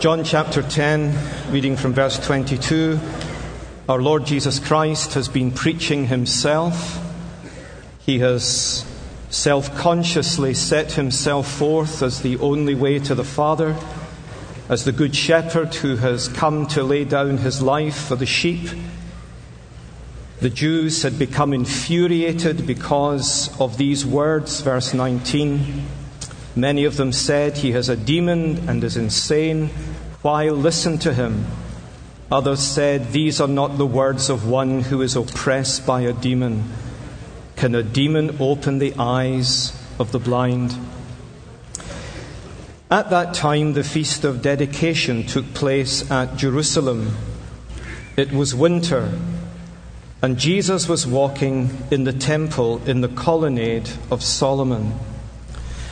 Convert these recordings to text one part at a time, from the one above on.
John chapter 10, reading from verse 22. Our Lord Jesus Christ has been preaching himself. He has self consciously set himself forth as the only way to the Father, as the Good Shepherd who has come to lay down his life for the sheep. The Jews had become infuriated because of these words, verse 19. Many of them said, He has a demon and is insane. Why listen to him? Others said, These are not the words of one who is oppressed by a demon. Can a demon open the eyes of the blind? At that time, the feast of dedication took place at Jerusalem. It was winter, and Jesus was walking in the temple in the colonnade of Solomon.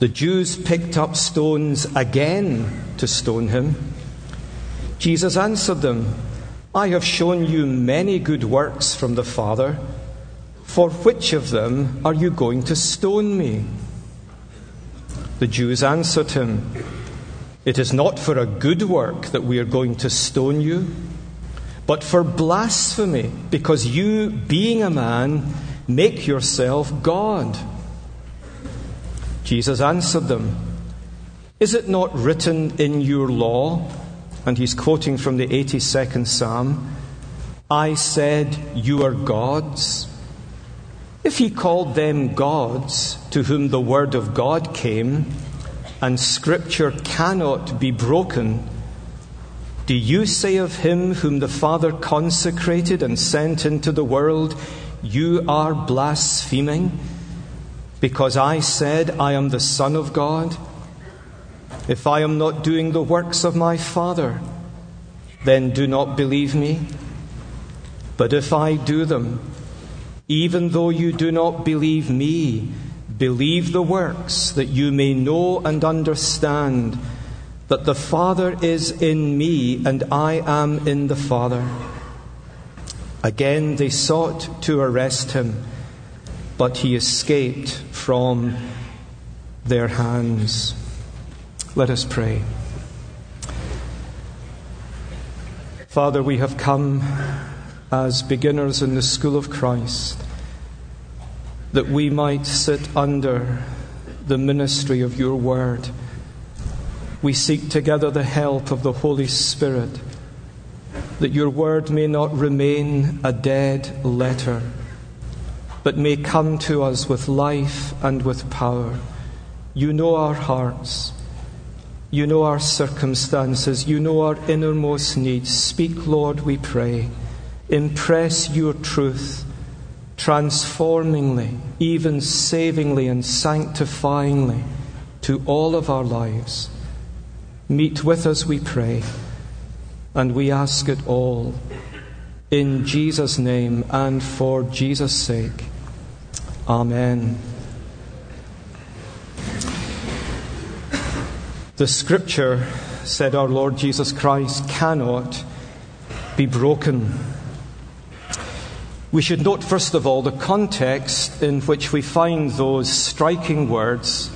The Jews picked up stones again to stone him. Jesus answered them, I have shown you many good works from the Father. For which of them are you going to stone me? The Jews answered him, It is not for a good work that we are going to stone you, but for blasphemy, because you, being a man, make yourself God. Jesus answered them, Is it not written in your law? And he's quoting from the 82nd Psalm I said, You are gods. If he called them gods to whom the word of God came, and scripture cannot be broken, do you say of him whom the Father consecrated and sent into the world, You are blaspheming? Because I said, I am the Son of God? If I am not doing the works of my Father, then do not believe me. But if I do them, even though you do not believe me, believe the works, that you may know and understand that the Father is in me and I am in the Father. Again, they sought to arrest him but he escaped from their hands. Let us pray. Father, we have come as beginners in the school of Christ that we might sit under the ministry of your word. We seek together the help of the Holy Spirit that your word may not remain a dead letter but may come to us with life and with power. You know our hearts. You know our circumstances. You know our innermost needs. Speak, Lord, we pray. Impress your truth transformingly, even savingly and sanctifyingly to all of our lives. Meet with us, we pray, and we ask it all in Jesus' name and for Jesus' sake. Amen. The scripture, said our Lord Jesus Christ, cannot be broken. We should note, first of all, the context in which we find those striking words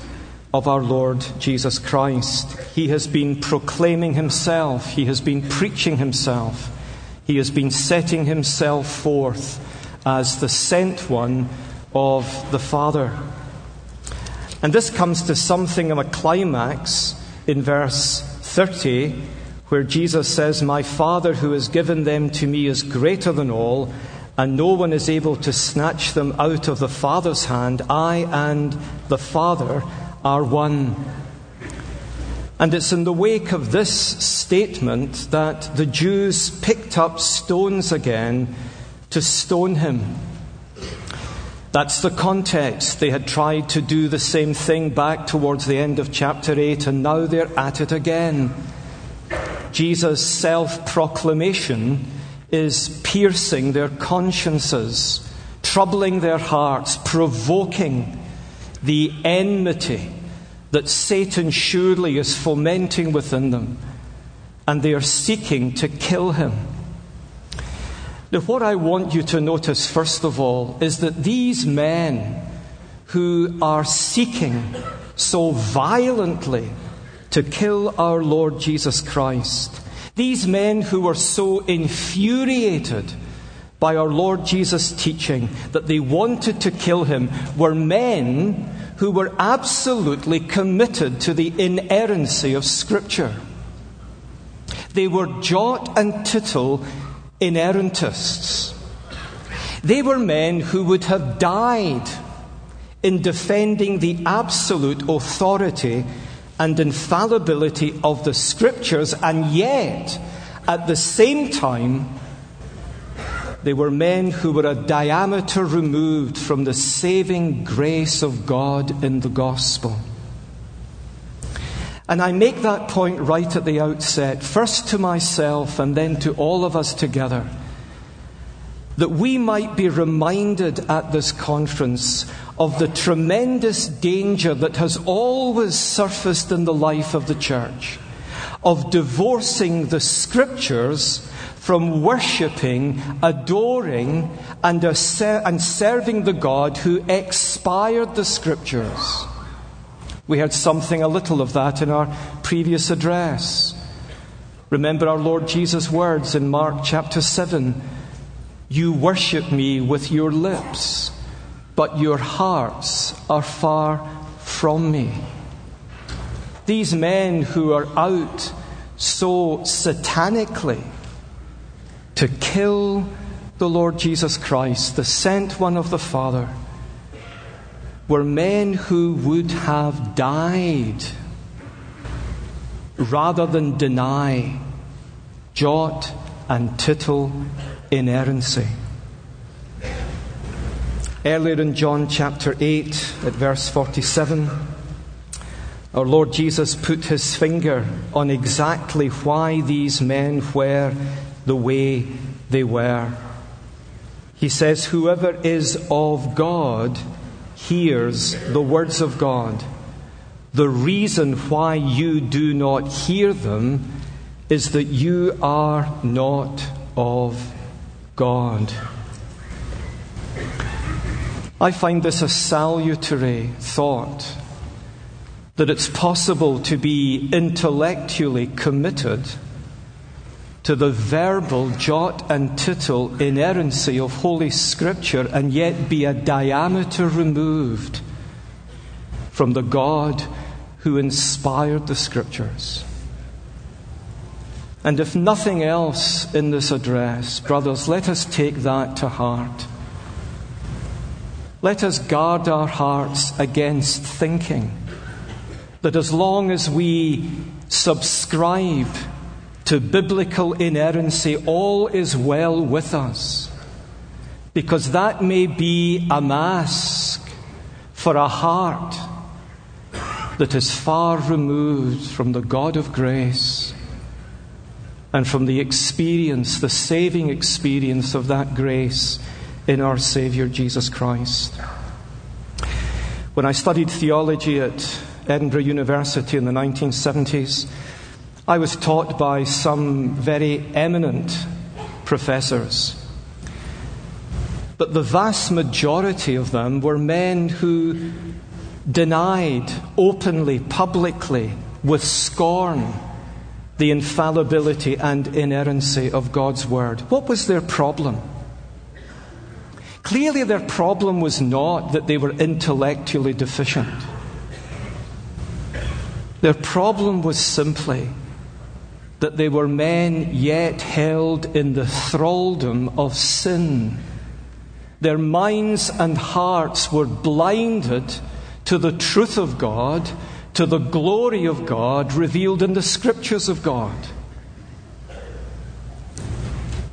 of our Lord Jesus Christ. He has been proclaiming himself, he has been preaching himself, he has been setting himself forth as the sent one of the Father. And this comes to something of a climax in verse 30, where Jesus says, My Father who has given them to me is greater than all, and no one is able to snatch them out of the Father's hand. I and the Father are one. And it's in the wake of this statement that the Jews picked up stones again to stone him. That's the context. They had tried to do the same thing back towards the end of chapter 8, and now they're at it again. Jesus' self proclamation is piercing their consciences, troubling their hearts, provoking the enmity that Satan surely is fomenting within them, and they are seeking to kill him. Now, what I want you to notice, first of all, is that these men who are seeking so violently to kill our Lord Jesus Christ, these men who were so infuriated by our Lord Jesus' teaching that they wanted to kill him, were men who were absolutely committed to the inerrancy of Scripture. They were jot and tittle inerrantists. They were men who would have died in defending the absolute authority and infallibility of the Scriptures, and yet, at the same time, they were men who were a diameter removed from the saving grace of God in the gospel. And I make that point right at the outset, first to myself and then to all of us together, that we might be reminded at this conference of the tremendous danger that has always surfaced in the life of the church of divorcing the scriptures from worshipping, adoring, and, and serving the God who expired the scriptures. We heard something, a little of that, in our previous address. Remember our Lord Jesus' words in Mark chapter 7 You worship me with your lips, but your hearts are far from me. These men who are out so satanically to kill the Lord Jesus Christ, the sent one of the Father, were men who would have died rather than deny jot and tittle inerrancy. Earlier in John chapter 8, at verse 47, our Lord Jesus put his finger on exactly why these men were the way they were. He says, Whoever is of God hears the words of God. The reason why you do not hear them is that you are not of God. I find this a salutary thought that it's possible to be intellectually committed to the verbal jot and tittle inerrancy of Holy Scripture and yet be a diameter removed from the God who inspired the Scriptures. And if nothing else in this address, brothers, let us take that to heart. Let us guard our hearts against thinking that as long as we subscribe to biblical inerrancy, all is well with us. Because that may be a mask for a heart that is far removed from the God of grace and from the experience, the saving experience of that grace in our Savior Jesus Christ. When I studied theology at Edinburgh University in the 1970s, I was taught by some very eminent professors. But the vast majority of them were men who denied openly, publicly, with scorn, the infallibility and inerrancy of God's Word. What was their problem? Clearly, their problem was not that they were intellectually deficient. Their problem was simply that they were men yet held in the thraldom of sin. Their minds and hearts were blinded to the truth of God, to the glory of God revealed in the scriptures of God.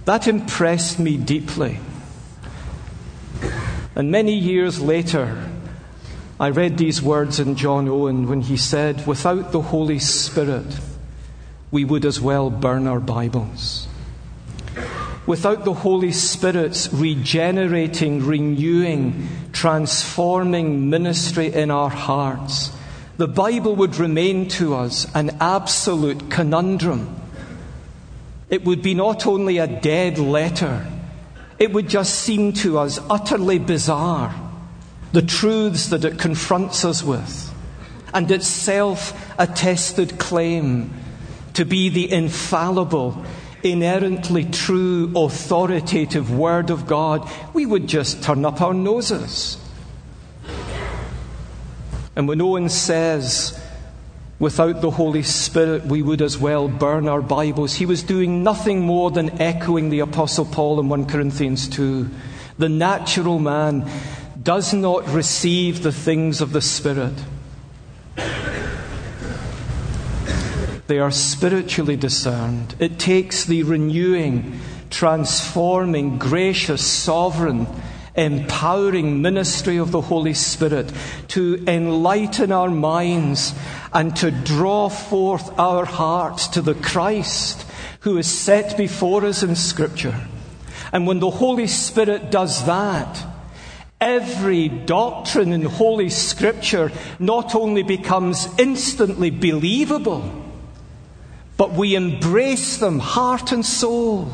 That impressed me deeply. And many years later, I read these words in John Owen when he said, Without the Holy Spirit, we would as well burn our Bibles. Without the Holy Spirit's regenerating, renewing, transforming ministry in our hearts, the Bible would remain to us an absolute conundrum. It would be not only a dead letter, it would just seem to us utterly bizarre, the truths that it confronts us with, and its self attested claim to be the infallible, inerrantly true, authoritative Word of God, we would just turn up our noses. And when Owen says, without the Holy Spirit, we would as well burn our Bibles, he was doing nothing more than echoing the Apostle Paul in 1 Corinthians 2. The natural man does not receive the things of the Spirit They are spiritually discerned. It takes the renewing, transforming, gracious, sovereign, empowering ministry of the Holy Spirit to enlighten our minds and to draw forth our hearts to the Christ who is set before us in Scripture. And when the Holy Spirit does that, every doctrine in Holy Scripture not only becomes instantly believable, but we embrace them heart and soul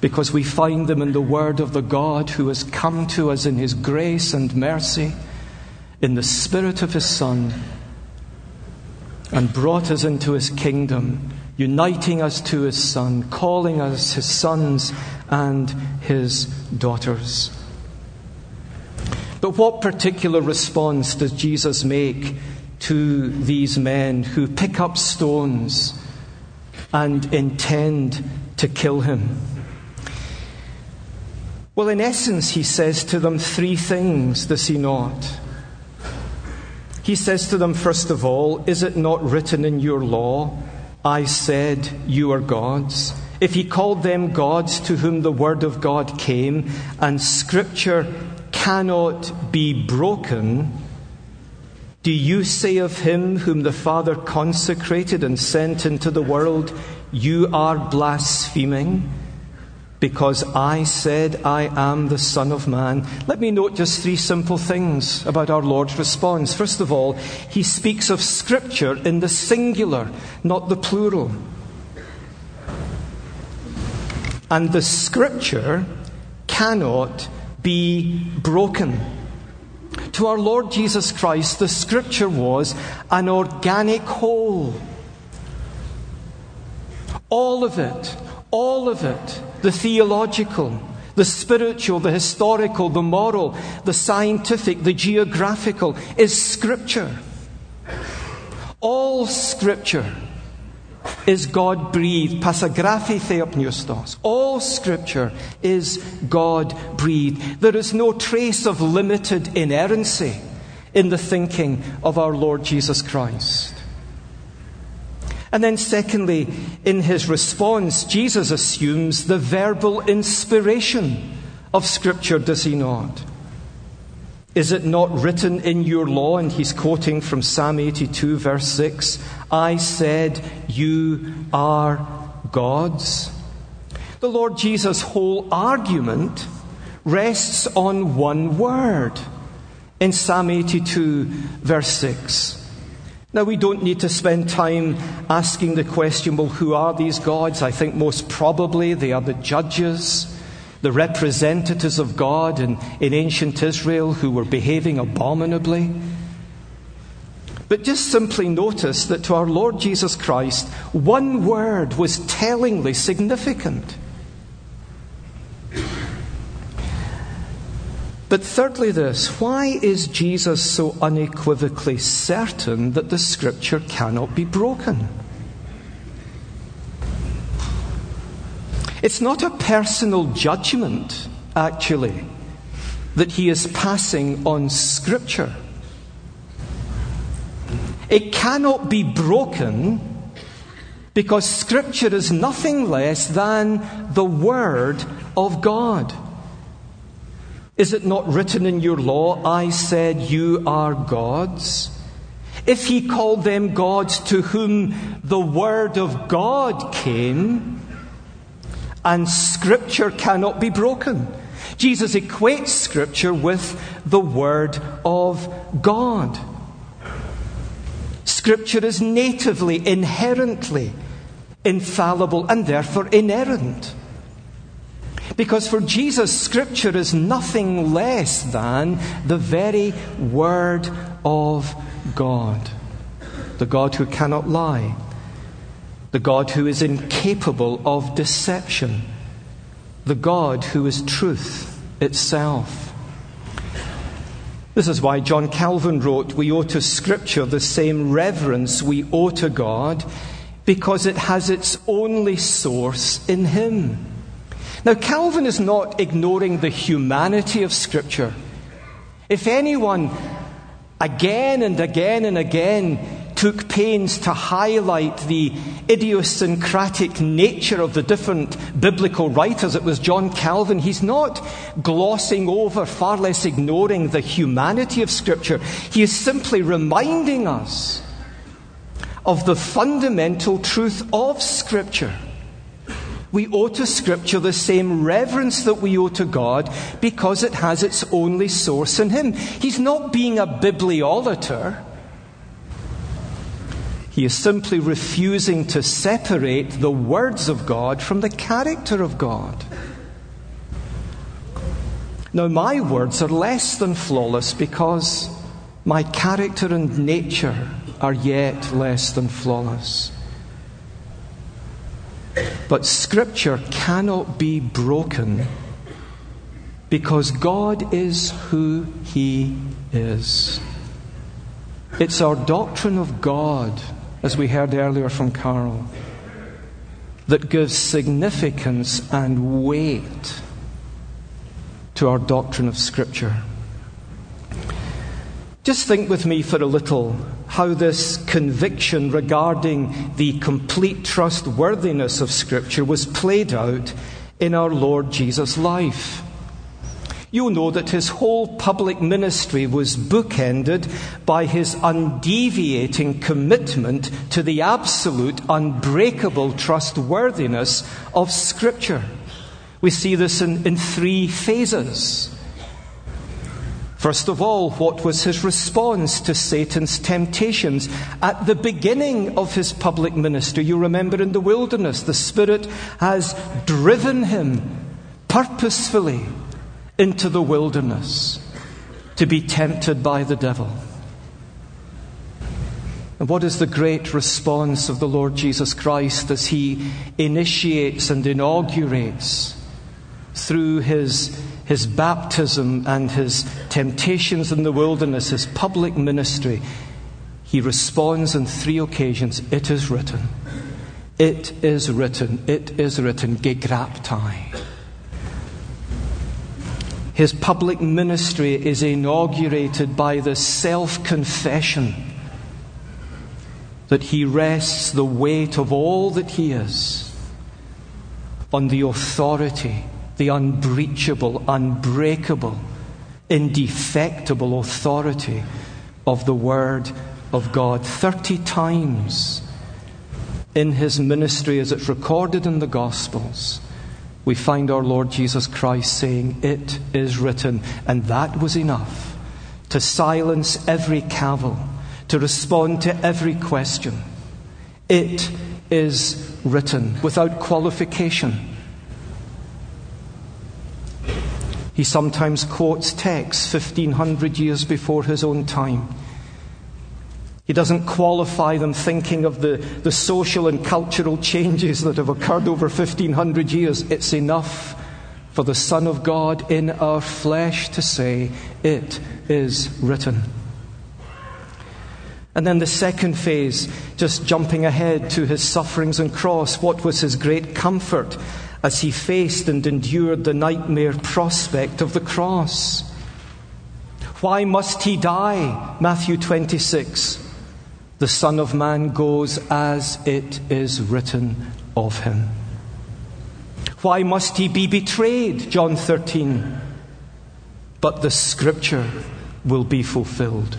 because we find them in the Word of the God who has come to us in His grace and mercy, in the Spirit of His Son, and brought us into His kingdom, uniting us to His Son, calling us His sons and His daughters. But what particular response does Jesus make to these men who pick up stones and intend to kill him. Well, in essence, he says to them three things, does he not? He says to them, first of all, Is it not written in your law, I said, You are gods? If he called them gods to whom the word of God came, and scripture cannot be broken, do you say of him whom the Father consecrated and sent into the world, You are blaspheming? Because I said, I am the Son of Man. Let me note just three simple things about our Lord's response. First of all, he speaks of Scripture in the singular, not the plural. And the Scripture cannot be broken. To our Lord Jesus Christ, the scripture was an organic whole. All of it, all of it, the theological, the spiritual, the historical, the moral, the scientific, the geographical, is scripture. All scripture is God breathed. Pasagraphi theopneustos. All scripture is God breathed. There is no trace of limited inerrancy in the thinking of our Lord Jesus Christ. And then, secondly, in his response, Jesus assumes the verbal inspiration of Scripture, does he not? Is it not written in your law? And he's quoting from Psalm 82, verse 6 I said, You are gods. The Lord Jesus' whole argument rests on one word in Psalm 82, verse 6. Now, we don't need to spend time asking the question, well, who are these gods? I think most probably they are the judges the representatives of God in, in ancient Israel who were behaving abominably. But just simply notice that to our Lord Jesus Christ, one word was tellingly significant. But thirdly, this why is Jesus so unequivocally certain that the scripture cannot be broken? It's not a personal judgment, actually, that he is passing on Scripture. It cannot be broken because Scripture is nothing less than the Word of God. Is it not written in your law, I said, You are gods? If he called them gods to whom the Word of God came, and Scripture cannot be broken. Jesus equates Scripture with the Word of God. Scripture is natively, inherently infallible, and therefore inerrant. Because for Jesus, Scripture is nothing less than the very Word of God. The God who cannot lie. The God who is incapable of deception. The God who is truth itself. This is why John Calvin wrote, We owe to Scripture the same reverence we owe to God because it has its only source in Him. Now, Calvin is not ignoring the humanity of Scripture. If anyone again and again and again took pains to highlight the idiosyncratic nature of the different biblical writers, it was John Calvin. He's not glossing over, far less ignoring the humanity of Scripture. He is simply reminding us of the fundamental truth of Scripture we owe to Scripture the same reverence that we owe to God because it has its only source in Him. He's not being a bibliolater. He is simply refusing to separate the words of God from the character of God. Now, my words are less than flawless because my character and nature are yet less than flawless. But Scripture cannot be broken because God is who He is. It's our doctrine of God, as we heard earlier from Carl, that gives significance and weight to our doctrine of Scripture. Just think with me for a little how this conviction regarding the complete trustworthiness of Scripture was played out in our Lord Jesus' life. You'll know that his whole public ministry was bookended by his undeviating commitment to the absolute, unbreakable trustworthiness of Scripture. We see this in, in three phases. First of all, what was his response to Satan's temptations at the beginning of his public ministry? You remember in the wilderness, the Spirit has driven him purposefully into the wilderness to be tempted by the devil. And what is the great response of the Lord Jesus Christ as he initiates and inaugurates through his his baptism and his temptations in the wilderness, his public ministry, he responds on three occasions It is written. It is written. It is written. Gegraptai. His public ministry is inaugurated by the self confession that he rests the weight of all that he is on the authority the unbreachable, unbreakable, indefectible authority of the Word of God. Thirty times in his ministry, as it's recorded in the Gospels, we find our Lord Jesus Christ saying, It is written. And that was enough to silence every cavil, to respond to every question. It is written without qualification He sometimes quotes texts 1500 years before his own time. He doesn't qualify them thinking of the, the social and cultural changes that have occurred over 1500 years. It's enough for the Son of God in our flesh to say, It is written. And then the second phase, just jumping ahead to his sufferings and cross, what was his great comfort as he faced and endured the nightmare prospect of the cross. Why must he die? Matthew 26. The Son of Man goes as it is written of him. Why must he be betrayed? John 13. But the scripture will be fulfilled.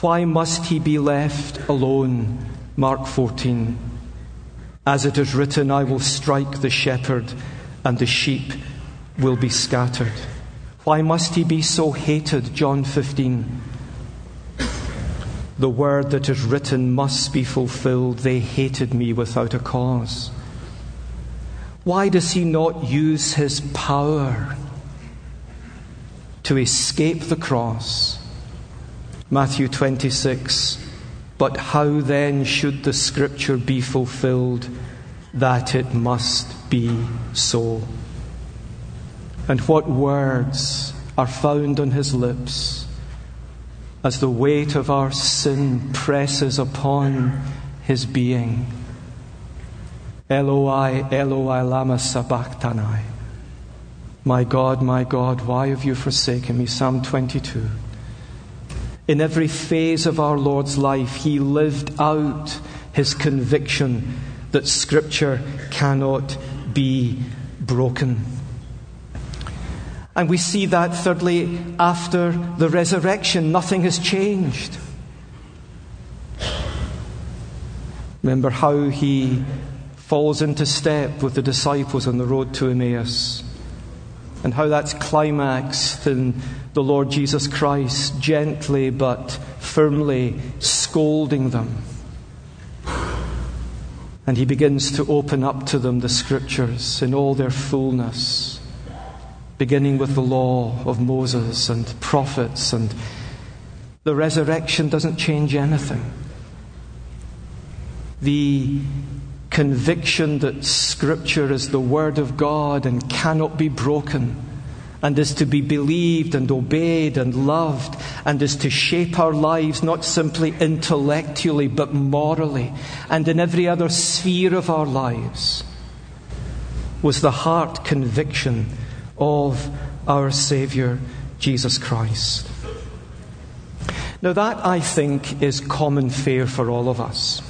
Why must he be left alone? Mark 14. As it is written, I will strike the shepherd, and the sheep will be scattered. Why must he be so hated? John 15. The word that is written must be fulfilled. They hated me without a cause. Why does he not use his power to escape the cross? Matthew 26. But how then should the scripture be fulfilled that it must be so? And what words are found on his lips as the weight of our sin presses upon his being? Eloi, Eloi, lama sabachthani. My God, my God, why have you forsaken me? Psalm 22. In every phase of our Lord's life, he lived out his conviction that Scripture cannot be broken. And we see that, thirdly, after the resurrection, nothing has changed. Remember how he falls into step with the disciples on the road to Emmaus, and how that's climaxed in the Lord Jesus Christ gently but firmly scolding them. And he begins to open up to them the scriptures in all their fullness, beginning with the law of Moses and prophets. And the resurrection doesn't change anything. The conviction that scripture is the word of God and cannot be broken and is to be believed and obeyed and loved and is to shape our lives not simply intellectually but morally and in every other sphere of our lives was the heart conviction of our Saviour Jesus Christ. Now, that I think is common fare for all of us.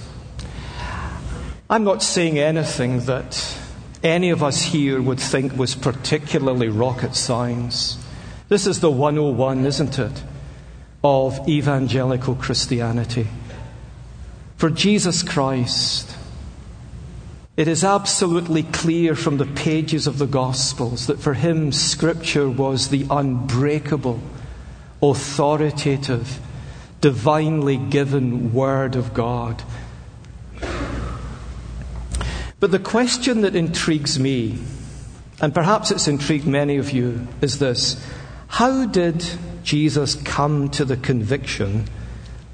I'm not saying anything that any of us here would think was particularly rocket science. This is the 101, isn't it, of evangelical Christianity. For Jesus Christ, it is absolutely clear from the pages of the Gospels that for him, Scripture was the unbreakable, authoritative, divinely given Word of God but the question that intrigues me, and perhaps it's intrigued many of you, is this How did Jesus come to the conviction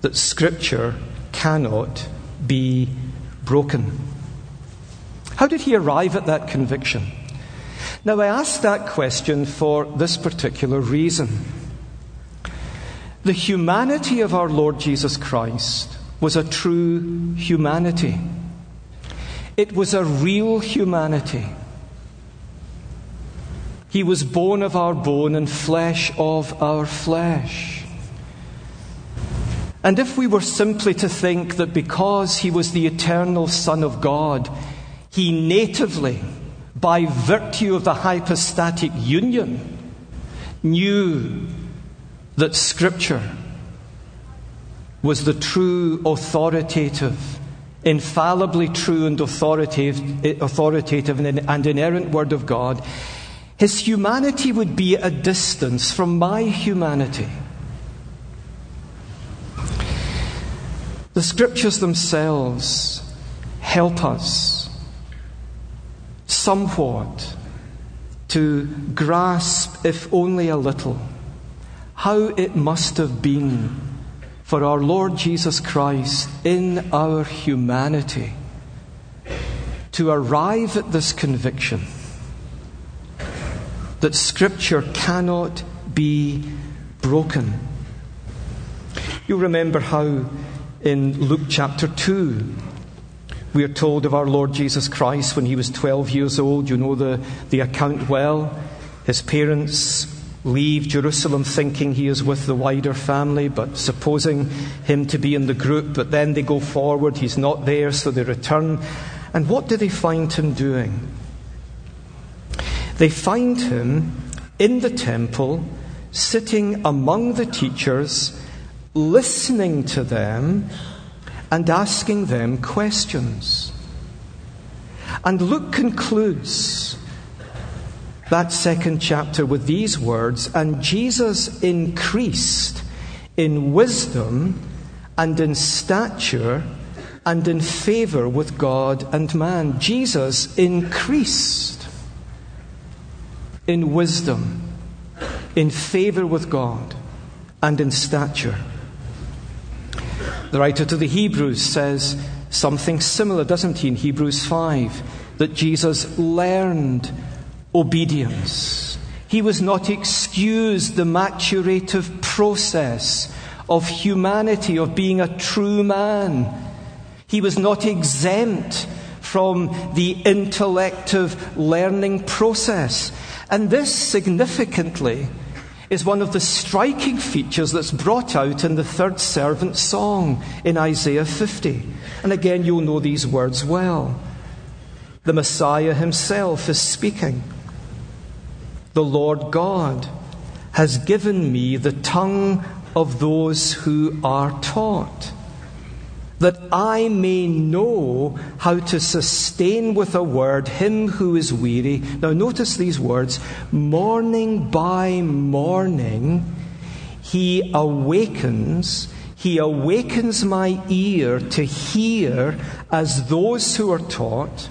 that Scripture cannot be broken? How did he arrive at that conviction? Now, I ask that question for this particular reason. The humanity of our Lord Jesus Christ was a true humanity. It was a real humanity. He was bone of our bone and flesh of our flesh. And if we were simply to think that because he was the eternal Son of God, he natively, by virtue of the hypostatic union, knew that Scripture was the true authoritative infallibly true and authoritative, authoritative and inerrant Word of God, his humanity would be a distance from my humanity. The scriptures themselves help us somewhat to grasp, if only a little, how it must have been for our Lord Jesus Christ in our humanity to arrive at this conviction that Scripture cannot be broken. You remember how in Luke chapter 2, We are told of our Lord Jesus Christ when he was 12 years old. You know the, the account well. His parents leave Jerusalem thinking he is with the wider family, but supposing him to be in the group. But then they go forward, he's not there, so they return. And what do they find him doing? They find him in the temple, sitting among the teachers, listening to them and asking them questions. And Luke concludes that second chapter with these words And Jesus increased in wisdom and in stature and in favor with God and man. Jesus increased in wisdom, in favor with God, and in stature. The writer to the Hebrews says something similar, doesn't he, in Hebrews 5, that Jesus learned obedience. He was not excused the maturative process of humanity, of being a true man. He was not exempt from the intellective learning process. And this significantly is one of the striking features that's brought out in the third servant song in Isaiah 50. And again, you'll know these words well. The Messiah himself is speaking. The Lord God has given me the tongue of those who are taught, that I may know how to sustain with a word him who is weary. Now, notice these words morning by morning, he awakens. He awakens my ear to hear as those who are taught.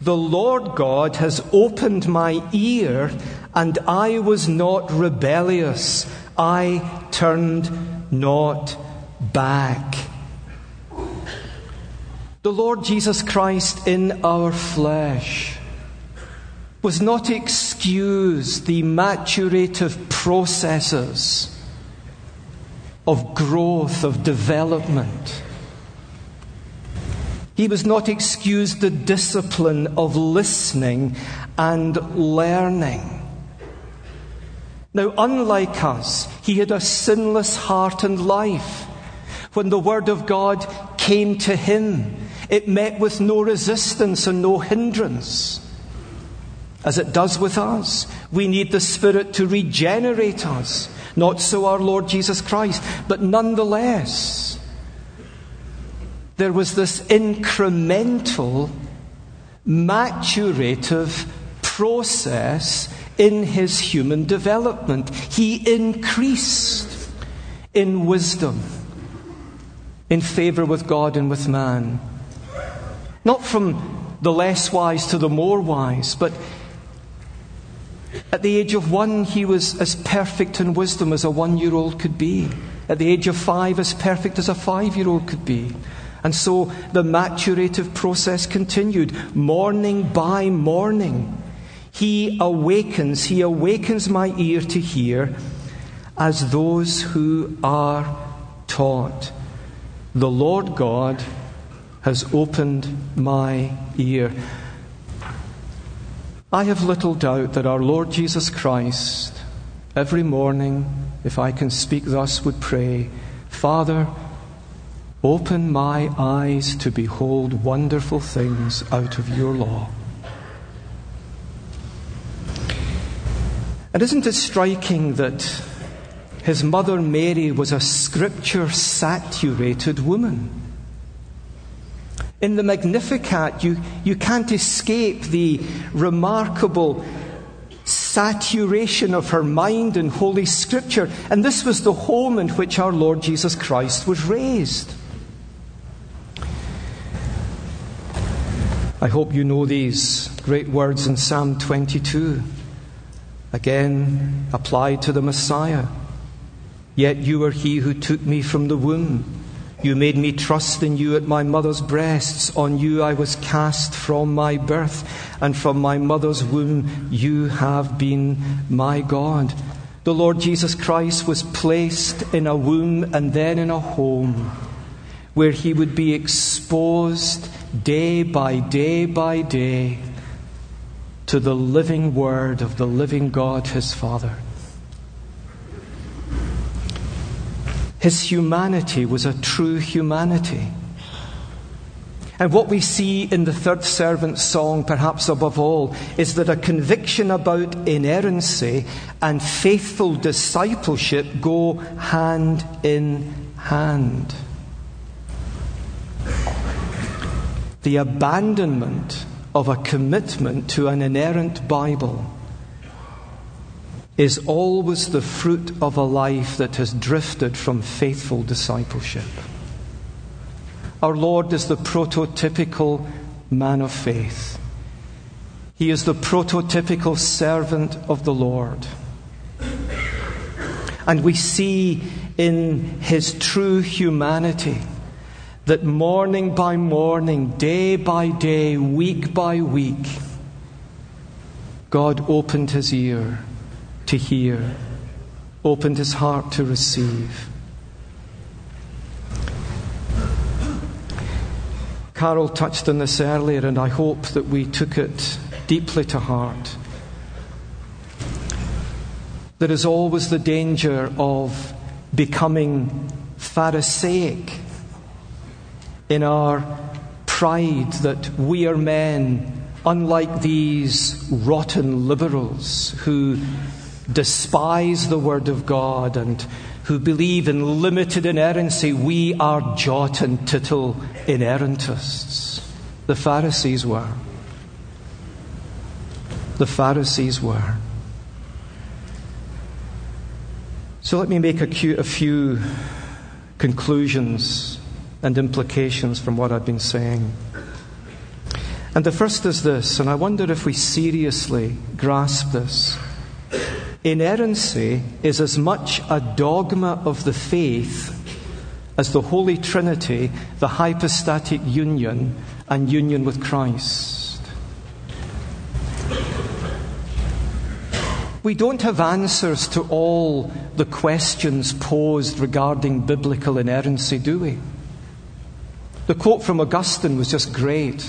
The Lord God has opened my ear, and I was not rebellious. I turned not back. The Lord Jesus Christ in our flesh was not excused the maturative processes of growth, of development he was not excused the discipline of listening and learning. Now, unlike us, he had a sinless heart and life. When the Word of God came to him, it met with no resistance and no hindrance. As it does with us, we need the Spirit to regenerate us. Not so our Lord Jesus Christ, but nonetheless, there was this incremental, maturative process in his human development. He increased in wisdom, in favor with God and with man. Not from the less wise to the more wise, but at the age of one, he was as perfect in wisdom as a one year old could be. At the age of five, as perfect as a five year old could be. And so the maturative process continued, morning by morning. He awakens, he awakens my ear to hear as those who are taught. The Lord God has opened my ear. I have little doubt that our Lord Jesus Christ, every morning, if I can speak thus, would pray, Father, Open my eyes to behold wonderful things out of your law. And isn't it striking that his mother Mary was a scripture saturated woman? In the Magnificat, you, you can't escape the remarkable saturation of her mind in Holy Scripture. And this was the home in which our Lord Jesus Christ was raised. I hope you know these great words in Psalm 22, again applied to the Messiah. Yet you are he who took me from the womb. You made me trust in you at my mother's breasts. On you I was cast from my birth, and from my mother's womb you have been my God. The Lord Jesus Christ was placed in a womb and then in a home where he would be exposed day by day by day to the living word of the living God, his Father. His humanity was a true humanity. And what we see in the third servant song, perhaps above all, is that a conviction about inerrancy and faithful discipleship go hand in hand. The abandonment of a commitment to an inerrant Bible is always the fruit of a life that has drifted from faithful discipleship. Our Lord is the prototypical man of faith. He is the prototypical servant of the Lord. And we see in his true humanity that morning by morning, day by day, week by week, God opened his ear to hear, opened his heart to receive. Carol touched on this earlier, and I hope that we took it deeply to heart. There is always the danger of becoming Pharisaic in our pride that we are men, unlike these rotten liberals who despise the Word of God and who believe in limited inerrancy, we are jot and tittle inerrantists. The Pharisees were. The Pharisees were. So let me make a few conclusions and implications from what I've been saying. And the first is this, and I wonder if we seriously grasp this. Inerrancy is as much a dogma of the faith as the Holy Trinity, the hypostatic union, and union with Christ. We don't have answers to all the questions posed regarding biblical inerrancy, do we? The quote from Augustine was just great.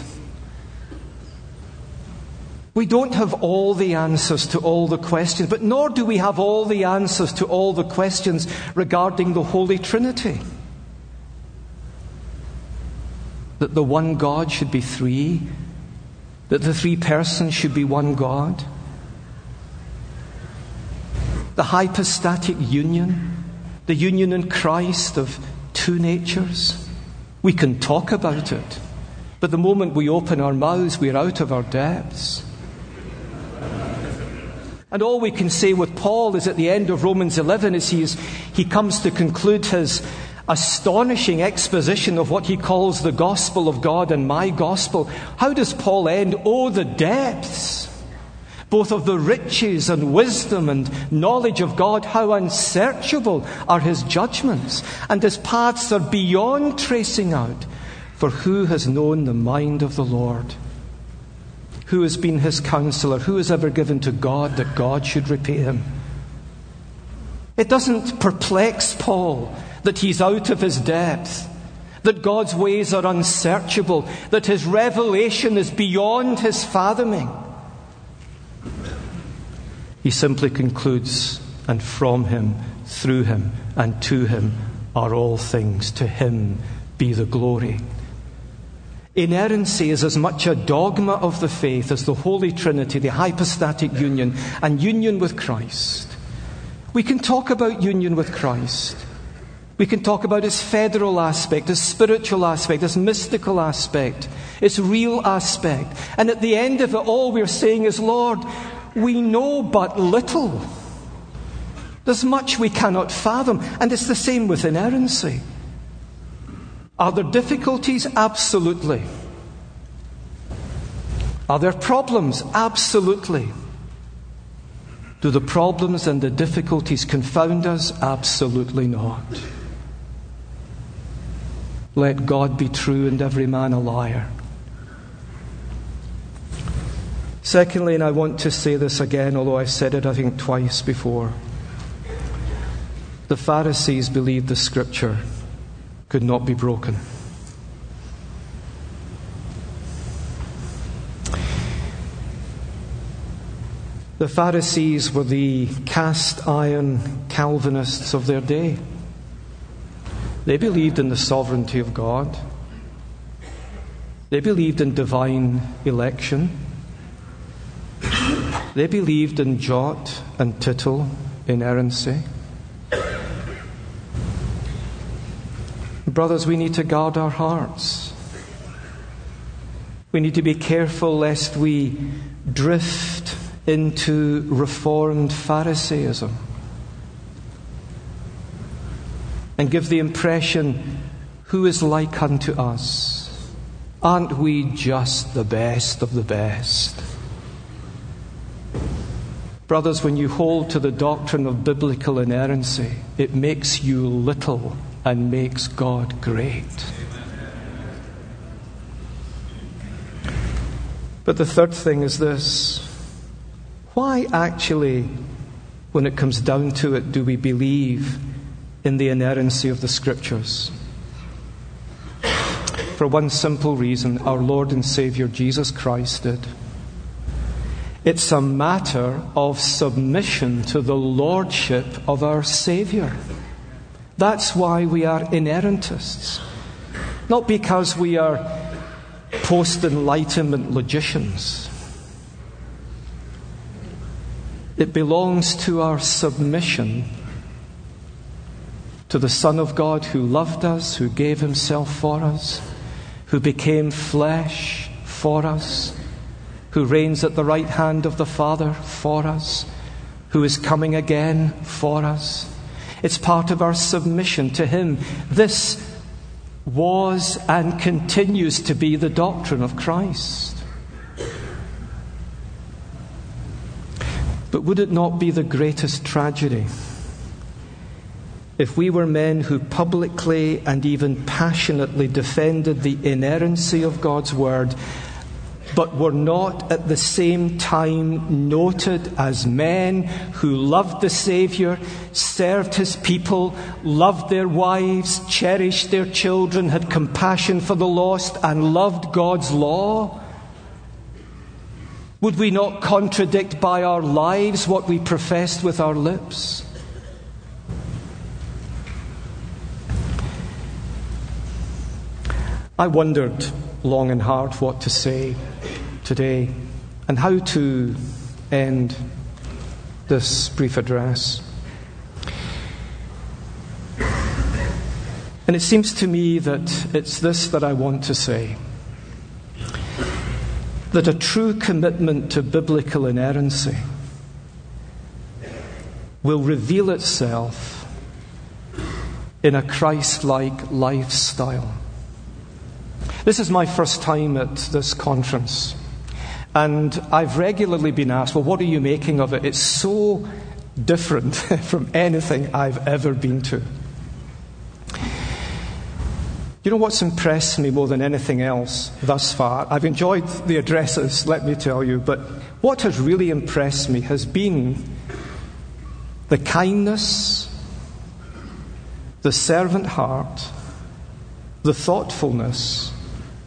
We don't have all the answers to all the questions, but nor do we have all the answers to all the questions regarding the Holy Trinity. That the one God should be three, that the three persons should be one God, the hypostatic union, the union in Christ of two natures. We can talk about it, but the moment we open our mouths, we're out of our depths. And all we can say with Paul is at the end of Romans 11 is he, comes to conclude his astonishing exposition of what he calls the gospel of God and my gospel. How does Paul end? Oh, the depths, both of the riches and wisdom and knowledge of God, how unsearchable are his judgments, and his paths are beyond tracing out. For who has known the mind of the Lord? Who has been his counselor? Who has ever given to God that God should repay him? It doesn't perplex Paul that he's out of his depth, that God's ways are unsearchable, that his revelation is beyond his fathoming. He simply concludes, and from him, through him, and to him are all things. To him be the glory. Inerrancy is as much a dogma of the faith as the Holy Trinity, the hypostatic union, and union with Christ. We can talk about union with Christ. We can talk about its federal aspect, its spiritual aspect, its mystical aspect, its real aspect. And at the end of it all, we're saying is, Lord, we know but little. There's much we cannot fathom. And it's the same with inerrancy. Are there difficulties? Absolutely. Are there problems? Absolutely. Do the problems and the difficulties confound us? Absolutely not. Let God be true and every man a liar. Secondly, and I want to say this again, although I've said it I think twice before, the Pharisees believed the scripture could not be broken. The Pharisees were the cast iron Calvinists of their day. They believed in the sovereignty of God. They believed in divine election. They believed in jot and tittle inerrancy. Brothers, we need to guard our hearts. We need to be careful lest we drift into reformed Pharisaism and give the impression who is like unto us? Aren't we just the best of the best? Brothers, when you hold to the doctrine of biblical inerrancy, it makes you little and makes God great. But the third thing is this why actually, when it comes down to it, do we believe in the inerrancy of the Scriptures? For one simple reason our Lord and Savior Jesus Christ did. It's a matter of submission to the Lordship of our Savior. That's why we are inerrantists. Not because we are post enlightenment logicians. It belongs to our submission to the Son of God who loved us, who gave himself for us, who became flesh for us, who reigns at the right hand of the Father for us, who is coming again for us. It's part of our submission to him. This was and continues to be the doctrine of Christ. But would it not be the greatest tragedy if we were men who publicly and even passionately defended the inerrancy of God's Word, but were not at the same time noted as men who loved the Saviour, served His people, loved their wives, cherished their children, had compassion for the lost, and loved God's law? Would we not contradict by our lives what we professed with our lips? I wondered long and hard what to say today and how to end this brief address. And it seems to me that it's this that I want to say that a true commitment to biblical inerrancy will reveal itself in a Christ like lifestyle. This is my first time at this conference, and I've regularly been asked, Well, what are you making of it? It's so different from anything I've ever been to. You know what's impressed me more than anything else thus far? I've enjoyed the addresses, let me tell you, but what has really impressed me has been the kindness, the servant heart, the thoughtfulness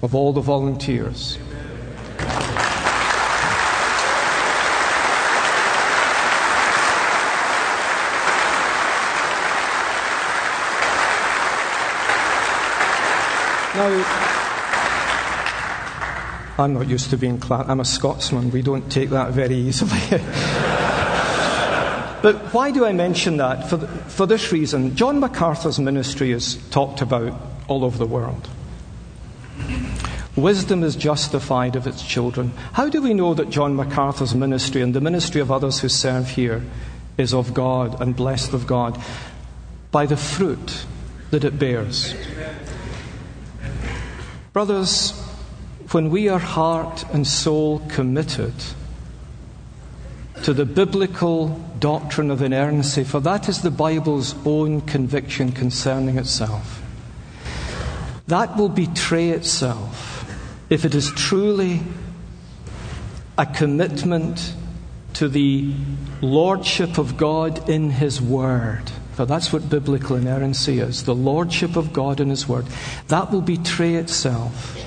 of all the volunteers. Now, I'm not used to being clapped. I'm a Scotsman. We don't take that very easily. but why do I mention that? For, the, for this reason. John MacArthur's ministry is talked about all over the world. Wisdom is justified of its children. How do we know that John MacArthur's ministry and the ministry of others who serve here is of God and blessed of God? By the fruit that it bears. Brothers, when we are heart and soul committed to the biblical doctrine of inerrancy, for that is the Bible's own conviction concerning itself, that will betray itself if it is truly a commitment to the lordship of God in His Word for that's what biblical inerrancy is the lordship of God in His Word. That will betray itself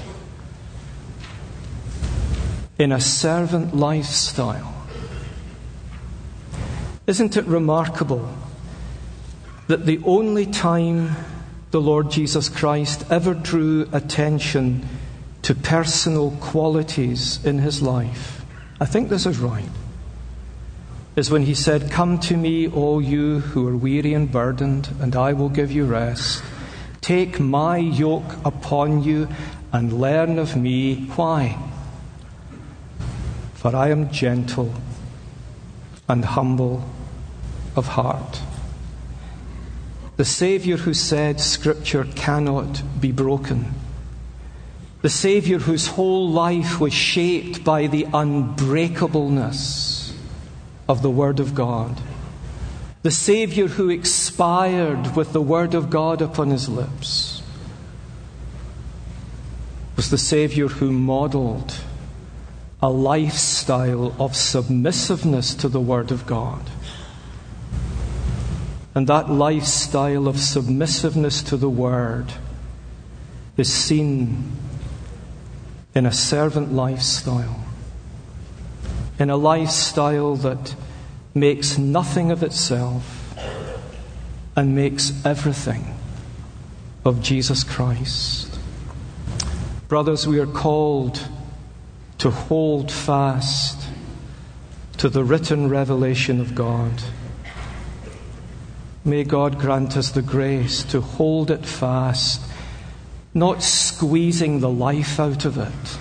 in a servant lifestyle Isn't it remarkable that the only time the Lord Jesus Christ ever drew attention to personal qualities in his life, I think this is right, is when he said, Come to me, all you who are weary and burdened, and I will give you rest. Take my yoke upon you and learn of me. Why? For I am gentle and humble of heart. The Saviour who said Scripture cannot be broken. The Saviour whose whole life was shaped by the unbreakableness of the Word of God. The Saviour who expired with the Word of God upon his lips was the Saviour who modeled a lifestyle of submissiveness to the Word of God. And that lifestyle of submissiveness to the Word is seen in a servant lifestyle, in a lifestyle that makes nothing of itself and makes everything of Jesus Christ. Brothers, we are called to hold fast to the written revelation of God. May God grant us the grace to hold it fast, not squeezing the life out of it,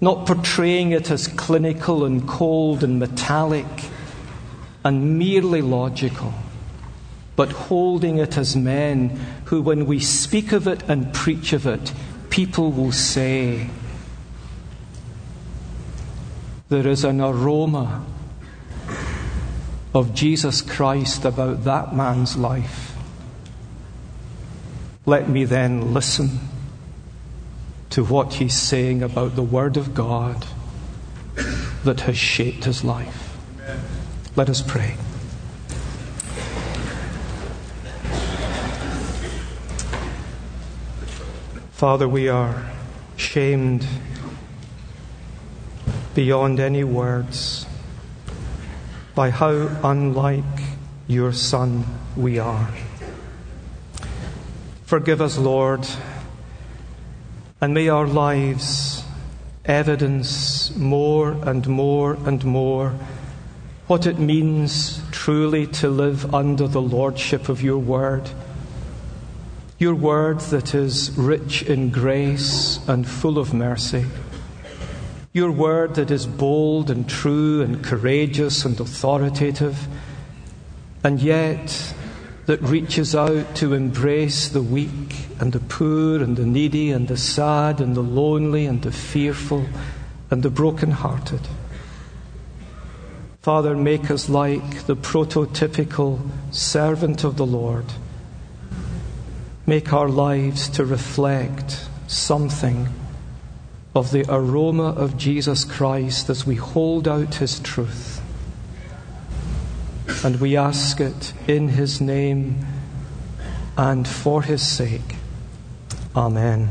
not portraying it as clinical and cold and metallic and merely logical, but holding it as men who, when we speak of it and preach of it, people will say, there is an aroma of Jesus Christ about that man's life. Let me then listen to what he's saying about the Word of God that has shaped his life. Let us pray. Father, we are shamed beyond any words by how unlike your Son we are. Forgive us, Lord, and may our lives evidence more and more and more what it means truly to live under the lordship of your word. Your word that is rich in grace and full of mercy your word that is bold and true and courageous and authoritative, and yet that reaches out to embrace the weak and the poor and the needy and the sad and the lonely and the fearful and the broken-hearted. Father, make us like the prototypical servant of the Lord. Make our lives to reflect something of the aroma of Jesus Christ as we hold out his truth. And we ask it in his name and for his sake. Amen.